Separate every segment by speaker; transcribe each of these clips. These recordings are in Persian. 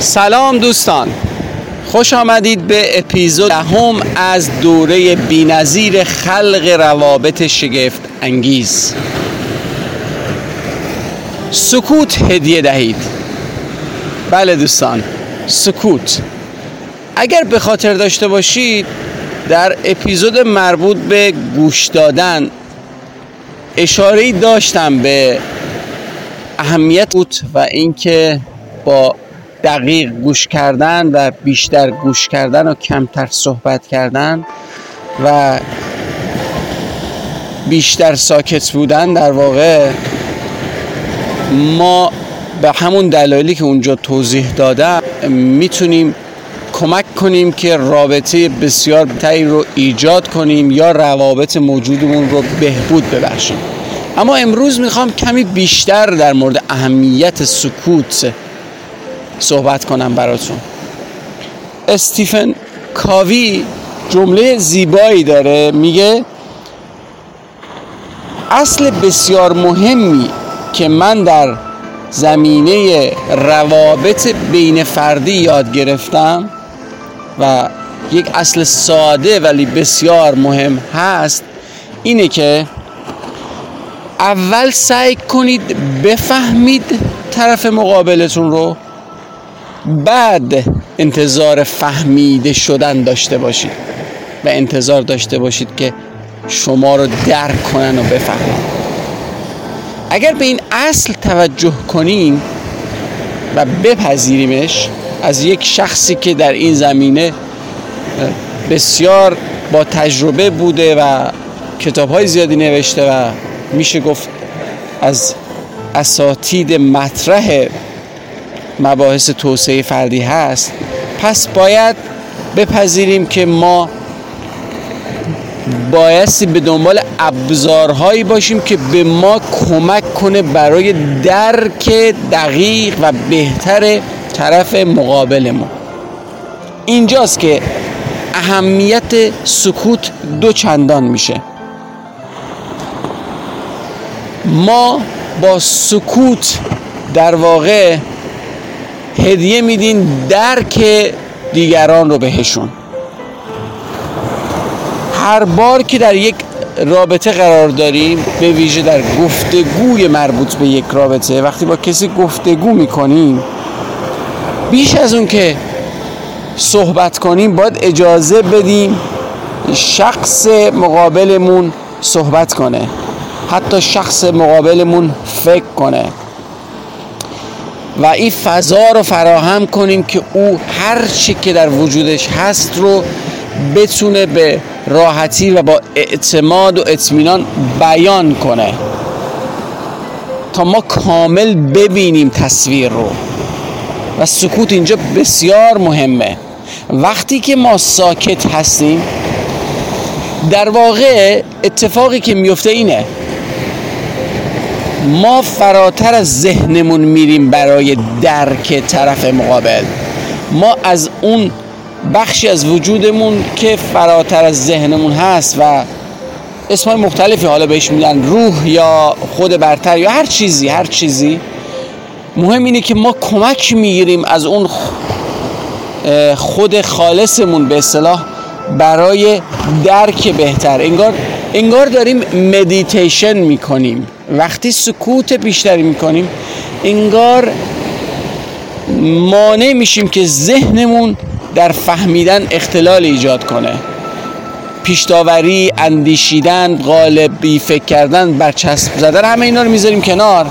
Speaker 1: سلام دوستان. خوش آمدید به اپیزود دهم از دوره بینظیر خلق روابط شگفت انگیز. سکوت هدیه دهید. بله دوستان سکوت. اگر به خاطر داشته باشید در اپیزود مربوط به گوش دادن اشاره داشتم به اهمیت و اینکه با دقیق گوش کردن و بیشتر گوش کردن و کمتر صحبت کردن و بیشتر ساکت بودن در واقع ما به همون دلایلی که اونجا توضیح دادم می‌تونیم کمک کنیم که رابطه بسیار بهتری رو ایجاد کنیم یا روابط موجودمون رو بهبود ببخشیم. اما امروز می‌خوام کمی بیشتر در مورد اهمیت سکوت صحبت کنم براتون. استیفن کاوی جمله زیبایی داره. میگه اصل بسیار مهمی که من در زمینه روابط بین فردی یاد گرفتم و یک اصل ساده ولی بسیار مهم هست اینه که اول سعی کنید بفهمید طرف مقابلتون رو بعد انتظار فهمیده شدن داشته باشید و انتظار داشته باشید که شما رو درک کنن و بفهمن. اگر به این اصل توجه کنیم و بپذیریمش از یک شخصی که در این زمینه بسیار با تجربه بوده و کتاب های زیادی نوشته و میشه گفت از اساتید مطرح مباحث توسعه فردی هست پس باید بپذیریم که ما بایستی به دنبال ابزارهایی باشیم که به ما کمک کنه برای درک دقیق و بهتر طرف مقابلمون اینجاست که اهمیت سکوت دو چندان میشه. ما با سکوت در واقع هدیه میدین درک دیگران رو بهشون. هر بار که در یک رابطه قرار داریم به ویژه در گفتگوی مربوط به یک رابطه وقتی با کسی گفتگو می‌کنیم بیش از اون که صحبت کنیم باید اجازه بدیم شخص مقابلمون صحبت کنه حتی شخص مقابلمون فکر کنه. و این فضا رو فراهم کنیم که او هر چی که در وجودش هست رو بتونه به راحتی و با اعتماد و اطمینان بیان کنه. تا ما کامل ببینیم تصویر رو. و سکوت اینجا بسیار مهمه. وقتی که ما ساکت هستیم در واقع اتفاقی که میفته اینه ما فراتر از ذهنمون میریم برای درک طرف مقابل. ما از اون بخشی از وجودمون که فراتر از ذهنمون هست و اسمای مختلفی حالا بهش میدن روح یا خود برتر یا هر چیزی هر چیزی. مهم اینه که ما کمک می‌گیریم از اون خود خالصمون به اصطلاح برای درک بهتر. انگار انگار داریم مدیتیشن می‌کنیم. وقتی سکوت بیشتری می‌کنیم انگار مانع میشیم که ذهنمون در فهمیدن اختلال ایجاد کنه. پیشتاوری اندیشیدن غالبی فکر کردن برچسب زدن همه اینا رو می‌ذاریم کنار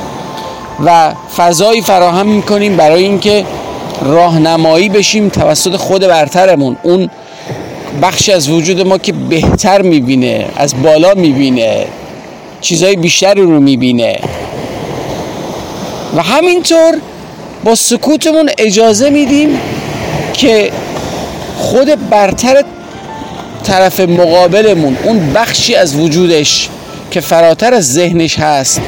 Speaker 1: و فضایی فراهم می‌کنیم برای اینکه راهنمایی بشیم توسط خود برترمون. اون بخشی از وجود ما که بهتر می‌بینه از بالا می‌بینه چیزهای بیشتری رو می‌بینه. و همینطور با سکوتمون اجازه میدیم که خود برتر طرف مقابلمون اون بخشی از وجودش که فراتر از ذهنش هست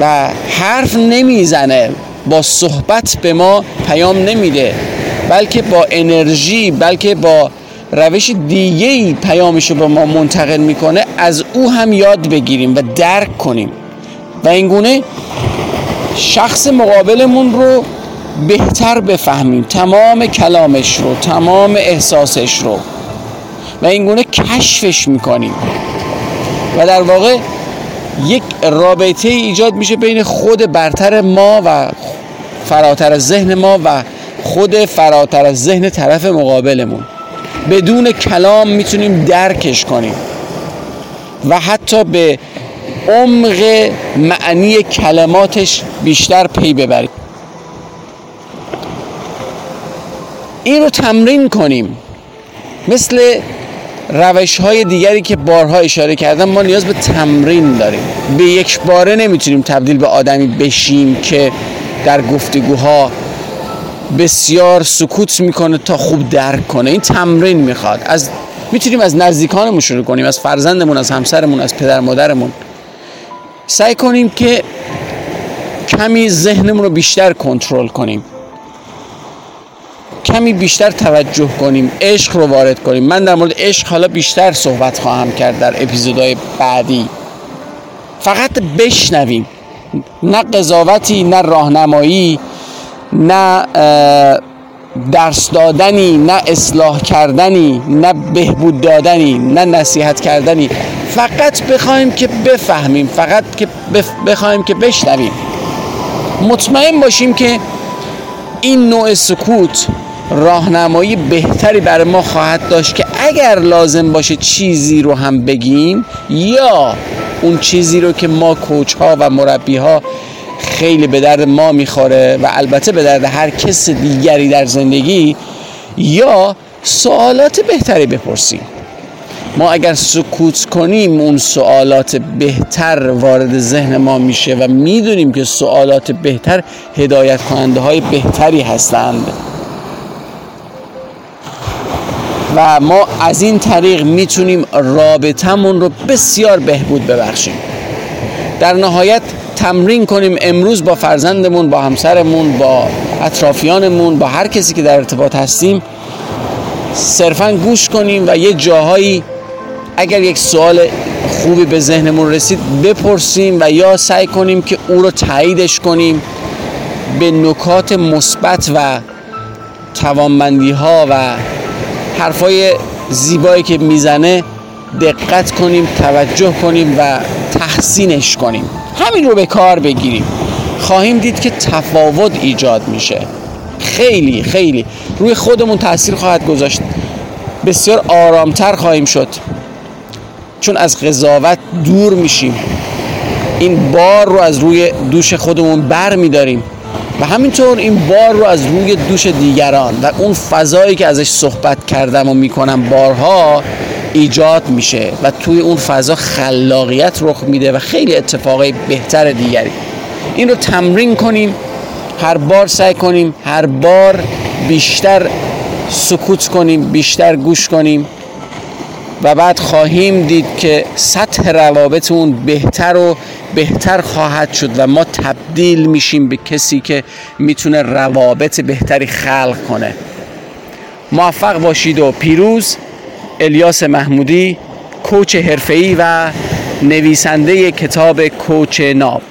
Speaker 1: و حرف نمی‌زنه با صحبت به ما پیام نمیده بلکه با انرژی بلکه با روش دیگه ای پیامش رو به ما منتقل می‌کنه از او هم یاد بگیریم و درک کنیم. و اینگونه شخص مقابلمون رو بهتر بفهمیم. تمام کلامش رو تمام احساسش رو. و اینگونه کشفش می‌کنیم. و در واقع یک رابطه ایجاد میشه بین خود برتر ما و فراتر ذهن ما و خود فراتر از ذهن طرف مقابلمون. بدون کلام می‌تونیم درکش کنیم. و حتی به عمق معنی کلماتش بیشتر پی ببریم. این رو تمرین کنیم. مثل روش های دیگری که بارها اشاره کردم ما نیاز به تمرین داریم. به یک باره نمی‌تونیم تبدیل به آدمی بشیم که در گفتگوها بسیار سکوت می‌کنه تا خوب درک کنه. این تمرین می‌خواد. از می‌تونیم از نزدیکانمون شروع کنیم از فرزندمون از همسرمون از پدر مادرمون. سعی کنیم که کمی ذهنمون رو بیشتر کنترل کنیم. کمی بیشتر توجه کنیم عشق رو وارد کنیم. من در مورد عشق حالا بیشتر صحبت خواهم کرد در اپیزودهای بعدی. فقط بشنویم. نه قضاوتی نه راهنمایی نه درس دادنی نه اصلاح کردنی نه بهبود دادنی نه نصیحت کردنی. فقط بخوایم که بفهمیم فقط که بخوایم که بشنویم. مطمئن باشیم که این نوع سکوت راهنمایی بهتری برای ما خواهد داشت که اگر لازم باشه چیزی رو هم بگیم یا اون چیزی رو که ما کوچ ها و مربی ها خیلی به درد ما می‌خوره و البته به درد هر کس دیگری در زندگی یا سوالات بهتری بپرسیم. ما اگر سکوت کنیم اون سوالات بهتر وارد ذهن ما میشه و می‌دونیم که سوالات بهتر هدایت کننده های بهتری هستند. و ما از این طریق می‌تونیم رابطمون رو بسیار بهبود ببخشیم. در نهایت تمرین کنیم امروز با فرزندمون با همسرمون با اطرافیانمون با هر کسی که در ارتباط هستیم صرفا گوش کنیم و یه جاهایی اگر یک سوال خوبی به ذهنمون رسید بپرسیم و یا سعی کنیم که او رو تاییدش کنیم به نکات مثبت و توانمندی ها و حرفای زیبایی که می‌زنه. دقت کنیم توجه کنیم و تحسینش کنیم. همین رو به کار بگیریم. خواهیم دید که تفاوت ایجاد میشه. خیلی خیلی. روی خودمون تاثیر خواهد گذاشت. بسیار آرامتر خواهیم شد. چون از قضاوت دور میشیم. این بار رو از روی دوش خودمون بر میداریم. و همینطور این بار رو از روی دوش دیگران و اون فضایی که ازش صحبت کردم و می‌کنم بارها ایجاد میشه و توی اون فضا خلاقیت رخ میده و خیلی اتفاقای بهتر دیگری. این رو تمرین کنیم هر بار سعی کنیم هر بار بیشتر سکوت کنیم بیشتر گوش کنیم و بعد خواهیم دید که سطح روابطمون بهتر و بهتر خواهد شد و ما تبدیل میشیم به کسی که می‌تونه روابط بهتری خلق کنه. موفق باشید و پیروز. الیاس محمودی کوچ حرفه‌ای و نویسنده کتاب کوچ ناب.